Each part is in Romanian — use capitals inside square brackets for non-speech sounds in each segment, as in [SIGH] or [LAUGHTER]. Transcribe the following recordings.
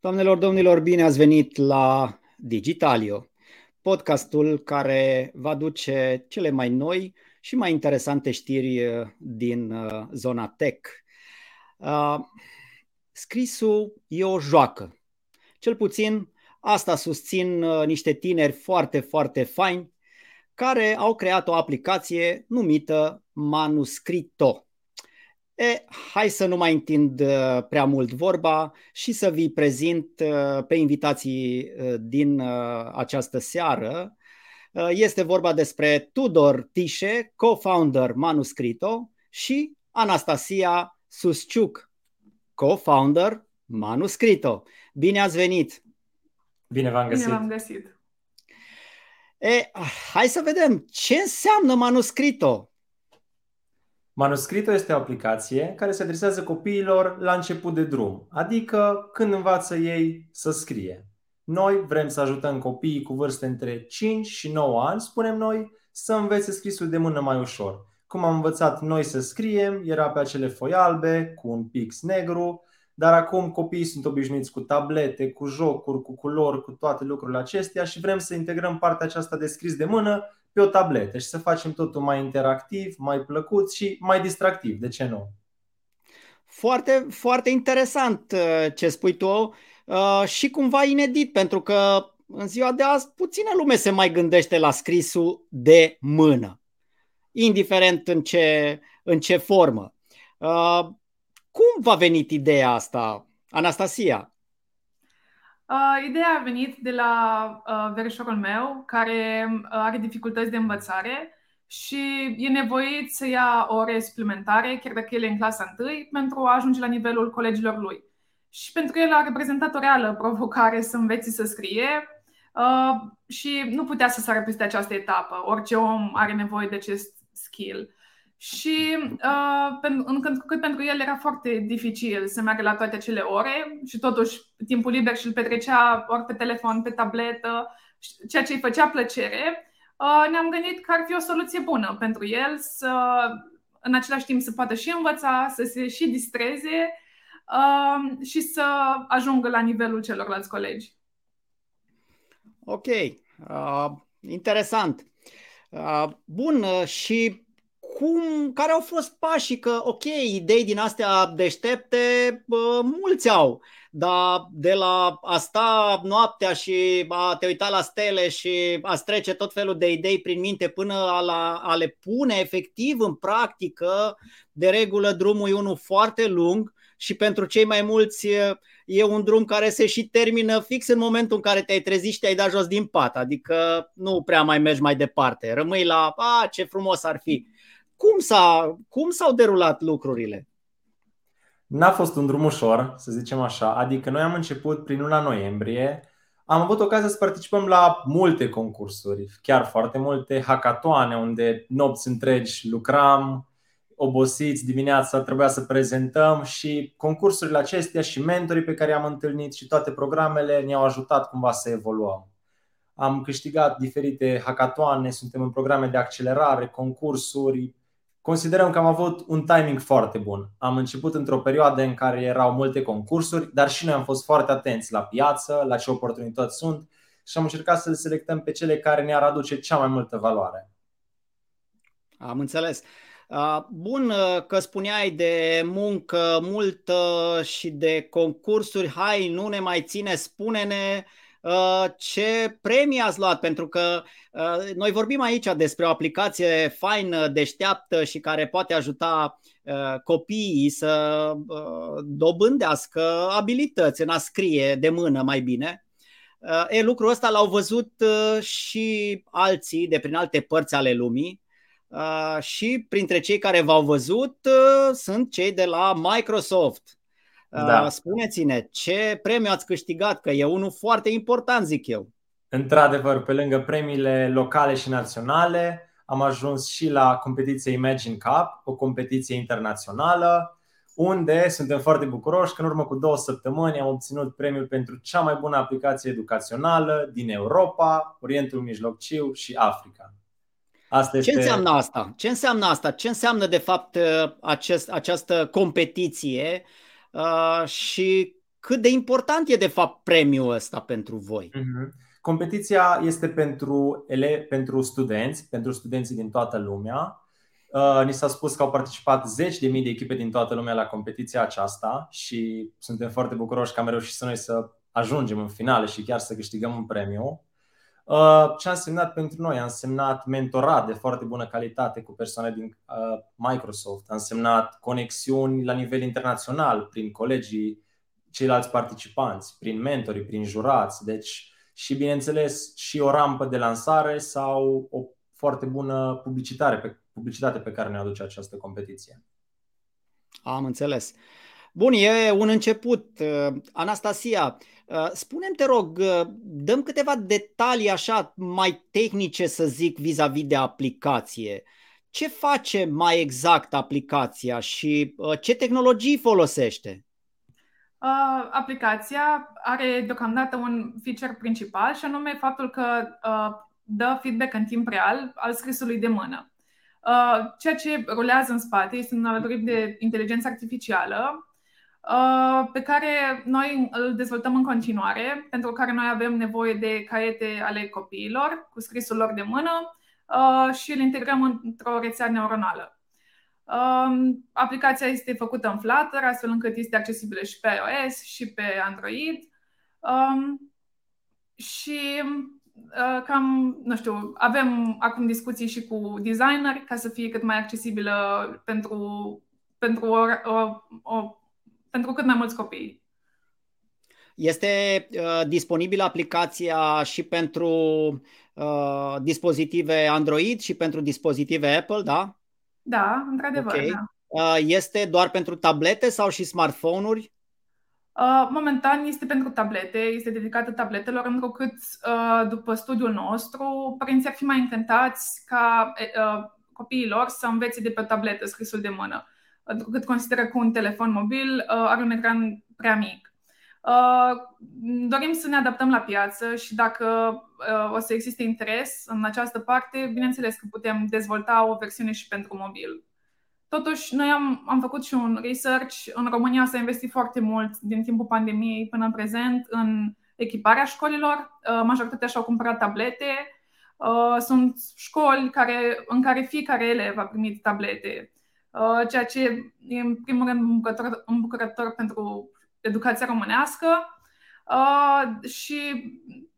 Doamnelor, domnilor, bine ați venit la Digitalio, podcastul care va duce cele mai noi și mai interesante știri uh, din uh, zona tech. Uh, scrisul e o joacă. Cel puțin asta susțin niște tineri foarte, foarte faini care au creat o aplicație numită Manuscrito. E, hai să nu mai întind uh, prea mult vorba și să vi prezint uh, pe invitații uh, din această seară. Este vorba despre Tudor Tișe, co-founder Manuscrito și Anastasia Susciuc, co-founder Manuscrito. Bine ați venit! Bine v-am găsit! Bine v-am găsit! E, hai să vedem ce înseamnă Manuscrito. Manuscritul este o aplicație care se adresează copiilor la început de drum, adică când învață ei să scrie. Noi vrem să ajutăm copiii cu vârste între 5 și 9 ani, spunem noi, să învețe scrisul de mână mai ușor. Cum am învățat noi să scriem, era pe acele foi albe, cu un pix negru, dar acum copiii sunt obișnuiți cu tablete, cu jocuri, cu culori, cu toate lucrurile acestea și vrem să integrăm partea aceasta de scris de mână pe o tabletă și să facem totul mai interactiv, mai plăcut și mai distractiv. De ce nu? Foarte, foarte interesant uh, ce spui tu uh, și cumva inedit, pentru că în ziua de azi puțină lume se mai gândește la scrisul de mână, indiferent în ce, în ce formă. Uh, cum v-a venit ideea asta, Anastasia? Uh, ideea a venit de la uh, verișorul meu, care uh, are dificultăți de învățare și e nevoit să ia ore suplimentare, chiar dacă el e în clasa 1, pentru a ajunge la nivelul colegilor lui. Și pentru el a reprezentat o reală provocare să învețe să scrie uh, și nu putea să sară peste această etapă. Orice om are nevoie de acest skill. Și uh, pentru, cât pentru el era foarte dificil să meargă la toate acele ore și totuși timpul liber și îl petrecea ori pe telefon, pe tabletă, ceea ce îi făcea plăcere, uh, ne-am gândit că ar fi o soluție bună pentru el să în același timp să poată și învăța, să se și distreze uh, și să ajungă la nivelul celorlalți colegi. Ok, uh, interesant. Uh, bun, uh, și cum, care au fost pașii, că ok, idei din astea deștepte, bă, mulți au, dar de la a sta noaptea și a te uita la stele și a trece tot felul de idei prin minte până a, la, a le pune efectiv în practică, de regulă drumul e unul foarte lung și pentru cei mai mulți e un drum care se și termină fix în momentul în care te-ai trezit și te-ai dat jos din pat, adică nu prea mai mergi mai departe, rămâi la, a, ce frumos ar fi cum, s-a, cum s-au derulat lucrurile? N-a fost un drum ușor, să zicem așa. Adică noi am început prin luna noiembrie. Am avut ocazia să participăm la multe concursuri, chiar foarte multe hackatoane, unde nopți întregi lucram, obosiți dimineața, trebuia să prezentăm și concursurile acestea și mentorii pe care i-am întâlnit și toate programele ne-au ajutat cumva să evoluăm. Am câștigat diferite hackatoane, suntem în programe de accelerare, concursuri, considerăm că am avut un timing foarte bun. Am început într-o perioadă în care erau multe concursuri, dar și noi am fost foarte atenți la piață, la ce oportunități sunt și am încercat să le selectăm pe cele care ne-ar aduce cea mai multă valoare. Am înțeles. Bun că spuneai de muncă multă și de concursuri, hai, nu ne mai ține, spune-ne Uh, ce premii ați luat, pentru că uh, noi vorbim aici despre o aplicație faină, deșteaptă și care poate ajuta uh, copiii să dobândească abilități în a scrie de mână mai bine. E, lucrul ăsta l-au văzut și alții de prin alte părți ale lumii și printre cei care v-au văzut sunt cei de la Microsoft. Da. Uh, spuneți-ne, ce premiu ați câștigat? Că e unul foarte important, zic eu. Într-adevăr, pe lângă premiile locale și naționale, am ajuns și la competiția Imagine Cup, o competiție internațională, unde suntem foarte bucuroși că în urmă cu două săptămâni am obținut premiul pentru cea mai bună aplicație educațională din Europa, Orientul Mijlociu și Africa. Asta este... Ce înseamnă asta? Ce înseamnă asta? Ce înseamnă de fapt acest, această competiție? Uh, și cât de important e de fapt premiul ăsta pentru voi. Mm-hmm. Competiția este pentru, ele, pentru studenți, pentru studenții din toată lumea. Uh, ni s-a spus că au participat zeci de mii de echipe din toată lumea la competiția aceasta și suntem foarte bucuroși că am reușit să noi să ajungem în finale și chiar să câștigăm un premiu. Uh, ce a însemnat pentru noi? A însemnat mentorat de foarte bună calitate cu persoane din uh, Microsoft, a însemnat conexiuni la nivel internațional prin colegii, ceilalți participanți, prin mentori, prin jurați, deci și bineînțeles și o rampă de lansare sau o foarte bună publicitate pe, publicitate pe care ne aduce această competiție. Am înțeles. Bun, e un început. Uh, Anastasia, uh, spunem te rog, uh, dăm câteva detalii așa mai tehnice, să zic, vis-a-vis de aplicație. Ce face mai exact aplicația și ce tehnologii folosește? Uh, aplicația are deocamdată un feature principal și anume faptul că uh, dă feedback în timp real al scrisului de mână. Uh, ceea ce rulează în spate este un algoritm de inteligență artificială uh, pe care noi îl dezvoltăm în continuare, pentru care noi avem nevoie de caiete ale copiilor cu scrisul lor de mână uh, și îl integrăm într-o rețea neuronală. Um, aplicația este făcută în Flutter, astfel încât este accesibilă și pe iOS și pe Android. Um, și uh, cam, nu știu, avem acum discuții și cu designeri ca să fie cât mai accesibilă pentru, pentru, o, o, o, pentru cât mai mulți copii. Este uh, disponibilă aplicația și pentru uh, dispozitive Android și pentru dispozitive Apple, da? Da, într-adevăr. Okay. Da. Uh, este doar pentru tablete sau și smartphone-uri? Uh, momentan este pentru tablete, este dedicată tabletelor, întrucât uh, după studiul nostru, părinții ar fi mai încântați ca copiilor să învețe de pe tabletă scrisul de mână, întrucât consideră că un telefon mobil are un ecran prea mic. Dorim să ne adaptăm la piață și dacă o să existe interes în această parte, bineînțeles că putem dezvolta o versiune și pentru mobil. Totuși, noi am, am făcut și un research. În România s-a investit foarte mult din timpul pandemiei până în prezent în echiparea școlilor. Majoritatea și-au cumpărat tablete. Sunt școli care, în care fiecare elev a primit tablete, ceea ce e în primul rând îmbucurător, îmbucurător pentru educația românească uh, și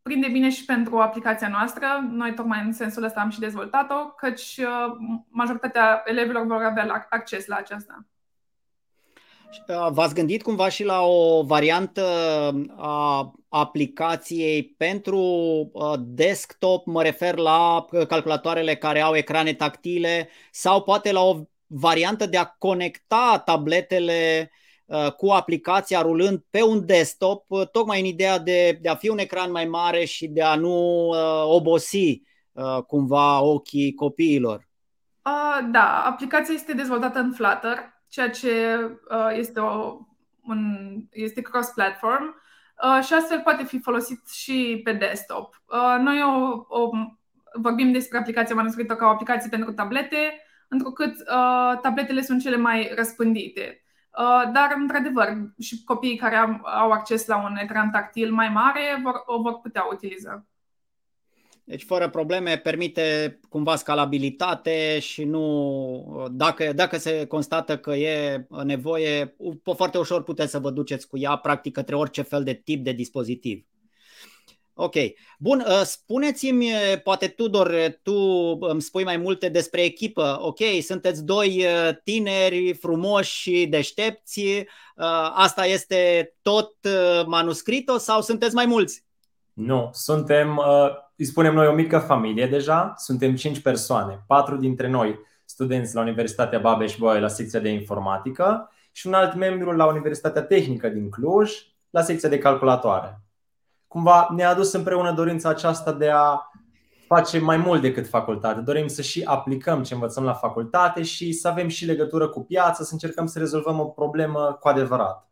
prinde bine și pentru aplicația noastră. Noi tocmai în sensul ăsta am și dezvoltat-o, căci uh, majoritatea elevilor vor avea acces la aceasta. Uh, v-ați gândit cumva și la o variantă a aplicației pentru desktop, mă refer la calculatoarele care au ecrane tactile sau poate la o variantă de a conecta tabletele Uh, cu aplicația rulând pe un desktop, uh, tocmai în ideea de, de a fi un ecran mai mare și de a nu uh, obosi cumva ochii copiilor. Uh, da, aplicația este dezvoltată în Flutter, ceea ce uh, este, o, un, este cross-platform uh, și astfel poate fi folosit și pe desktop. Uh, noi o, o, vorbim despre aplicația manuscrită ca o aplicație pentru tablete, întrucât uh, tabletele sunt cele mai răspândite. Uh, dar, într-adevăr, și copiii care au acces la un ecran tactil mai mare vor, o vor putea utiliza. Deci, fără probleme, permite cumva scalabilitate și nu. Dacă, dacă se constată că e nevoie, foarte ușor puteți să vă duceți cu ea, practic, către orice fel de tip de dispozitiv. Ok. Bun, uh, spuneți-mi, uh, poate Tudor, uh, tu îmi spui mai multe despre echipă. Ok, sunteți doi tineri frumoși și deștepți. Asta este tot manuscrito sau sunteți mai mulți? Nu, suntem, îi spunem noi, o mică familie deja. Suntem cinci persoane, patru dintre noi studenți la Universitatea Babeș-Bolyai la secția de informatică și un alt membru la Universitatea Tehnică din Cluj la secția de calculatoare cumva ne-a adus împreună dorința aceasta de a face mai mult decât facultate. Dorim să și aplicăm ce învățăm la facultate și să avem și legătură cu piața, să încercăm să rezolvăm o problemă cu adevărat.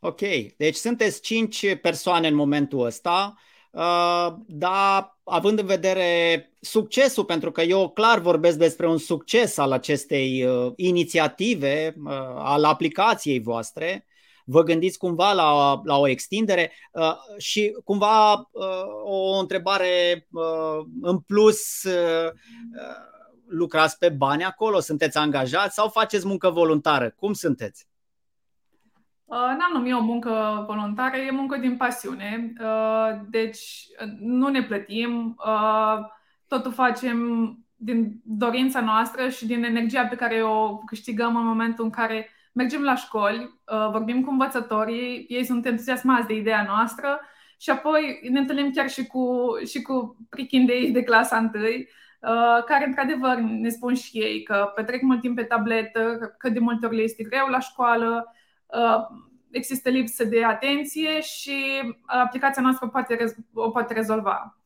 Ok, deci sunteți cinci persoane în momentul ăsta, uh, dar având în vedere succesul, pentru că eu clar vorbesc despre un succes al acestei uh, inițiative, uh, al aplicației voastre, Vă gândiți cumva la, la o extindere uh, și cumva uh, o întrebare uh, în plus, uh, uh lucrați pe bani acolo, sunteți angajați sau faceți muncă voluntară? Cum sunteți? Uh, n-am numit o muncă voluntară, e muncă din pasiune. Uh, deci nu ne plătim, uh, totul facem din dorința noastră și din energia pe care o câștigăm în momentul în care mergem la școli, vorbim cu învățătorii, ei sunt entuziasmați de ideea noastră și apoi ne întâlnim chiar și cu, și cu prichindei de clasa întâi, care într-adevăr ne spun și ei că petrec mult timp pe tabletă, că de multe ori le este greu la școală, există lipsă de atenție și aplicația noastră poate, o poate rezolva.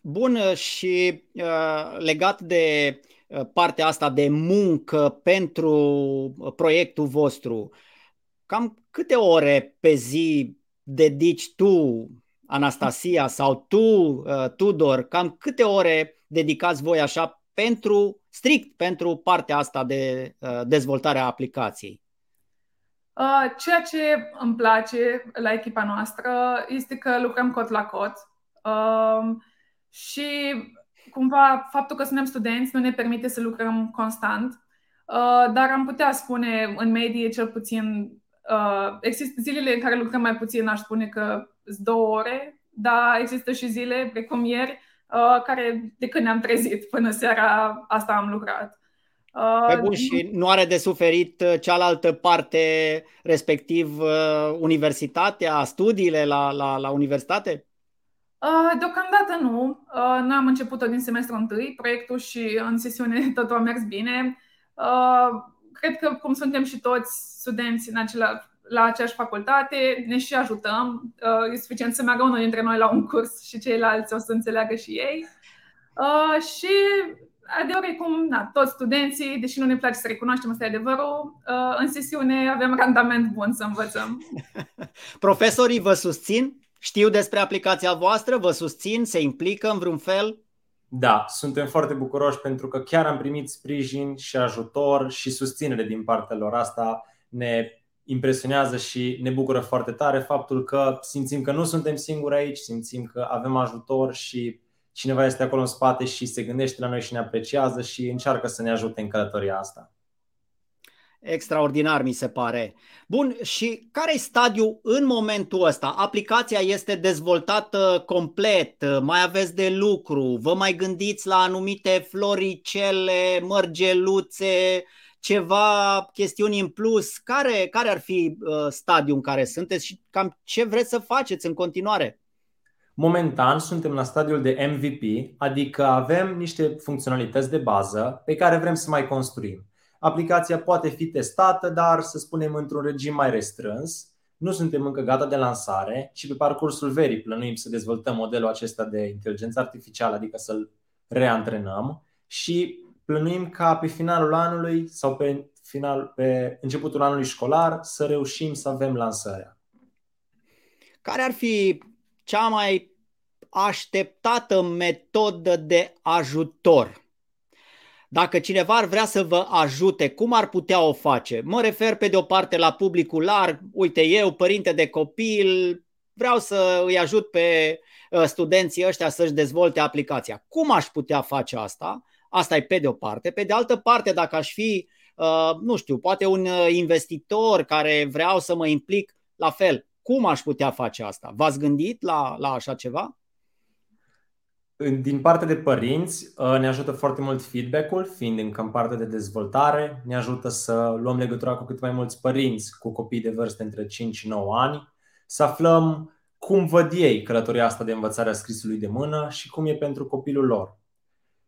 Bun, și uh, legat de uh, partea asta de muncă pentru proiectul vostru, cam câte ore pe zi dedici tu, Anastasia, sau tu, uh, Tudor, cam câte ore dedicați voi așa pentru, strict pentru partea asta de uh, dezvoltare a aplicației? Uh, ceea ce îmi place la echipa noastră este că lucrăm cot la cot. Uh, și cumva faptul că suntem studenți nu ne permite să lucrăm constant, uh, dar am putea spune în medie cel puțin uh, există zilele în care lucrăm mai puțin, aș spune că sunt două ore, dar există și zile, precum ieri, uh, care de când ne-am trezit până seara asta am lucrat. Pe bun, și nu are de suferit cealaltă parte, respectiv universitatea, studiile la, la, la universitate? Uh, deocamdată nu. Uh, noi am început-o din semestrul întâi, proiectul și în sesiune [LAUGHS] totul a mers bine. Uh, cred că, cum suntem și toți studenți în acela, la aceeași facultate, ne și ajutăm. E suficient să meargă unul dintre noi la un curs și ceilalți o să înțeleagă și ei. Și adevărul e cum na, toți studenții, deși nu ne place să recunoaștem, asta e adevărul, în sesiune avem randament bun să învățăm. [LAUGHS] Profesorii vă susțin? Știu despre aplicația voastră, vă susțin, se implică în vreun fel? Da, suntem foarte bucuroși pentru că chiar am primit sprijin și ajutor și susținere din partea lor. Asta ne impresionează și ne bucură foarte tare faptul că simțim că nu suntem singuri aici, simțim că avem ajutor și cineva este acolo în spate și se gândește la noi și ne apreciază și încearcă să ne ajute în călătoria asta. Extraordinar, mi se pare. Bun, și care e stadiul în momentul ăsta? Aplicația este dezvoltată complet, mai aveți de lucru, vă mai gândiți la anumite floricele, mărgeluțe, ceva chestiuni în plus? Care, care ar fi uh, stadiul în care sunteți și cam ce vreți să faceți în continuare? Momentan suntem la stadiul de MVP, adică avem niște funcționalități de bază pe care vrem să mai construim. Aplicația poate fi testată, dar să spunem într-un regim mai restrâns. Nu suntem încă gata de lansare și pe parcursul verii plănuim să dezvoltăm modelul acesta de inteligență artificială, adică să-l reantrenăm și plănuim ca pe finalul anului sau pe, final, pe începutul anului școlar să reușim să avem lansarea. Care ar fi cea mai așteptată metodă de ajutor dacă cineva ar vrea să vă ajute, cum ar putea o face? Mă refer pe de o parte la publicul larg, uite eu, părinte de copil, vreau să îi ajut pe uh, studenții ăștia să-și dezvolte aplicația. Cum aș putea face asta? Asta e pe de o parte. Pe de altă parte, dacă aș fi, uh, nu știu, poate un uh, investitor care vreau să mă implic, la fel, cum aș putea face asta? V-ați gândit la, la așa ceva? Din partea de părinți uh, ne ajută foarte mult feedback-ul, fiind încă în partea de dezvoltare. Ne ajută să luăm legătura cu cât mai mulți părinți cu copii de vârstă între 5 și 9 ani, să aflăm cum văd ei călătoria asta de învățare a scrisului de mână și cum e pentru copilul lor.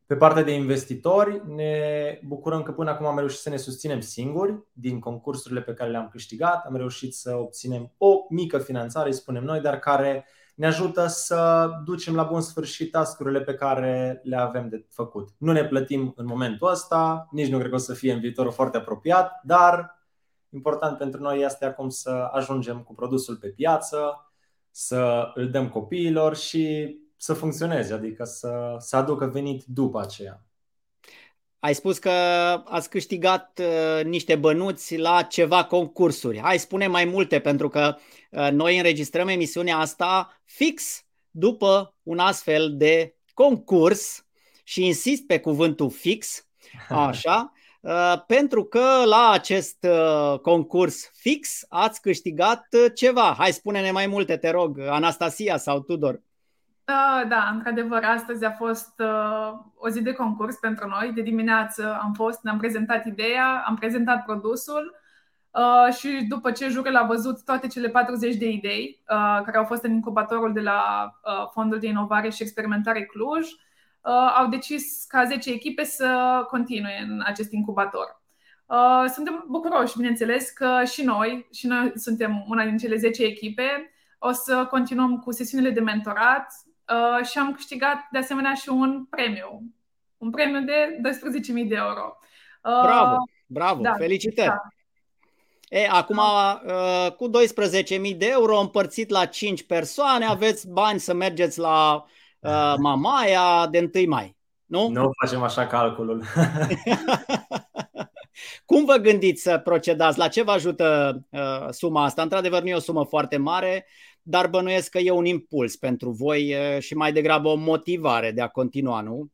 Pe partea de investitori, ne bucurăm că până acum am reușit să ne susținem singuri din concursurile pe care le-am câștigat. Am reușit să obținem o mică finanțare, spunem noi, dar care ne ajută să ducem la bun sfârșit tascurile pe care le avem de făcut. Nu ne plătim în momentul ăsta, nici nu cred că o să fie în viitorul foarte apropiat, dar important pentru noi este acum să ajungem cu produsul pe piață, să îl dăm copiilor și să funcționeze, adică să, să aducă venit după aceea. Ai spus că ați câștigat uh, niște bănuți la ceva concursuri. Hai, spune mai multe, pentru că uh, noi înregistrăm emisiunea asta fix după un astfel de concurs și insist pe cuvântul fix, [LAUGHS] așa, uh, pentru că la acest uh, concurs fix ați câștigat uh, ceva. Hai, spune-ne mai multe, te rog, Anastasia sau Tudor. Da, într-adevăr, astăzi a fost uh, o zi de concurs pentru noi. De dimineață am fost, ne-am prezentat ideea, am prezentat produsul uh, și după ce jurul a văzut toate cele 40 de idei uh, care au fost în incubatorul de la uh, Fondul de Inovare și Experimentare Cluj, uh, au decis ca 10 echipe să continue în acest incubator. Uh, suntem bucuroși, bineînțeles, că și noi, și noi suntem una din cele 10 echipe, o să continuăm cu sesiunile de mentorat, Uh, și am câștigat de asemenea și un premiu. Un premiu de 12.000 de euro. Uh, bravo, bravo, da, felicitări! Da. E, acum, uh, cu 12.000 de euro împărțit la 5 persoane, aveți bani să mergeți la uh, Mamaia de 1 mai, nu? Nu facem așa calculul. [LAUGHS] Cum vă gândiți să procedați? La ce vă ajută uh, suma asta? Într-adevăr, nu e o sumă foarte mare, dar bănuiesc că e un impuls pentru voi și mai degrabă o motivare de a continua, nu?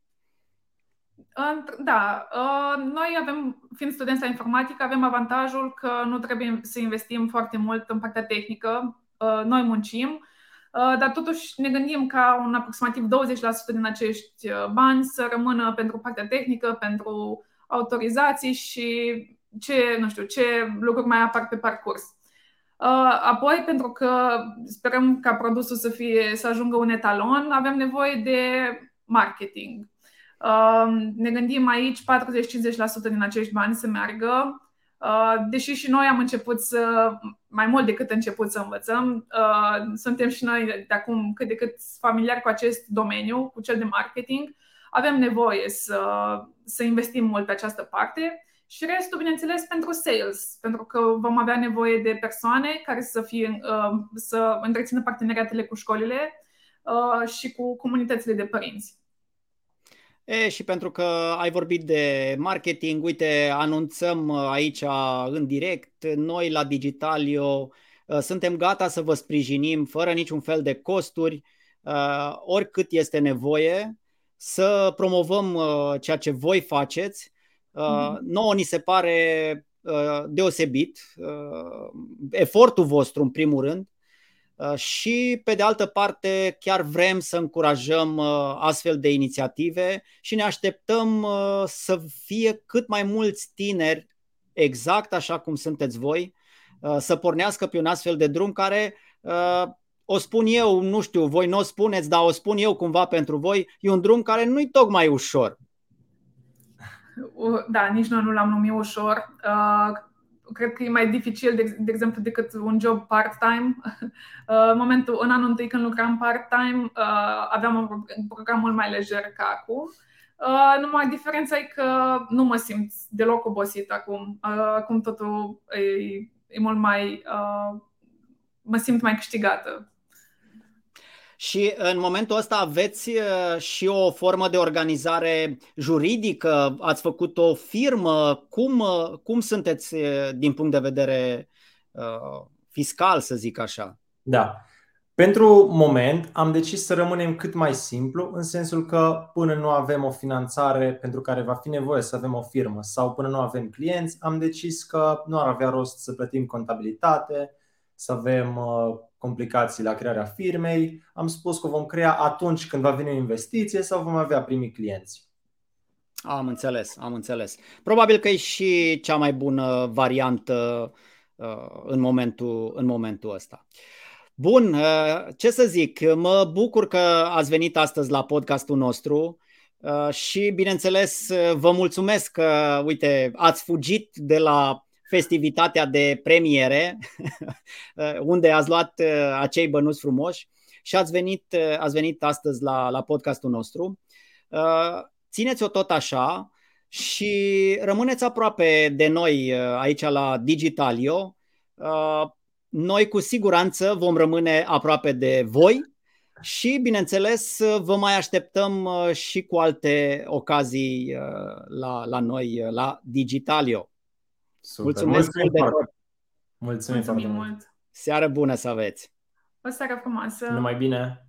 Da, noi avem, fiind studenți la informatică, avem avantajul că nu trebuie să investim foarte mult în partea tehnică. Noi muncim, dar totuși ne gândim ca un aproximativ 20% din acești bani să rămână pentru partea tehnică, pentru autorizații și ce, nu știu, ce lucruri mai apar pe parcurs. Uh, apoi, pentru că sperăm ca produsul să, fie, să ajungă un etalon, avem nevoie de marketing. Uh, ne gândim aici 40-50% din acești bani să meargă, uh, deși și noi am început să, mai mult decât început să învățăm, suntem și noi de acum cât de cât familiari cu acest domeniu, cu cel de marketing, avem nevoie să, să investim mult pe această parte și restul, bineînțeles, pentru sales, pentru că vom avea nevoie de persoane care să, fie, uh, să întrețină parteneriatele cu școlile uh, și cu comunitățile de părinți. E, și pentru că ai vorbit de marketing, uite, anunțăm aici în direct, noi la Digitalio uh, suntem gata să vă sprijinim fără niciun fel de costuri, oricât este nevoie, să promovăm ceea ce voi faceți Uh, nouă ni se pare uh, deosebit uh, efortul vostru în primul rând uh, și pe de altă parte chiar vrem să încurajăm uh, astfel de inițiative și ne așteptăm uh, să fie cât mai mulți tineri exact așa cum sunteți voi uh, să pornească pe un astfel de drum care uh, o spun eu, nu știu, voi nu o spuneți, dar o spun eu cumva pentru voi, e un drum care nu-i tocmai ușor da, nici noi nu l-am numit ușor. Uh, cred că e mai dificil, de, de exemplu, decât un job part-time. [LAUGHS] Uh, în momentul, în anul întâi când lucram part-time, uh, aveam un program mult mai lejer ca acum. Numai diferența e că nu mă simt deloc obosit acum. Acum totul e, e mult mai. mă simt mai câștigată și în momentul ăsta aveți uh, și o formă de organizare juridică? Ați făcut o firmă? Cum, uh, cum sunteți uh, din punct de vedere uh, fiscal, să zic așa? Da. Pentru moment am decis să rămânem cât mai simplu, în sensul că până nu avem o finanțare pentru care va fi nevoie să avem o firmă sau până nu avem clienți, am decis că nu ar avea rost să plătim contabilitate, să avem complicații la crearea firmei. Am spus că vom crea atunci când va veni o investiție sau vom avea primii clienți. Am înțeles, am înțeles. Probabil că e și cea mai bună variantă uh, în momentul, în momentul ăsta. Bun, uh, ce să zic, mă bucur că ați venit astăzi la podcastul nostru uh, și, bineînțeles, vă mulțumesc că, uite, ați fugit de la festivitatea de premiere, [LAUGHS] unde ați luat uh, acei bănuți frumoși și ați venit, uh, ați venit astăzi la, la podcastul nostru. Uh, țineți-o tot așa și rămâneți aproape de noi aici la Digitalio. Noi cu siguranță vom rămâne aproape de voi Și, bineînțeles, vă mai așteptăm și cu alte ocazii la, la noi, la Digitalio. Super. Mulțumesc mult! Mulțumim, Mulțumim mult. mult! Seară bună să aveți! O seară frumoasă! Numai bine!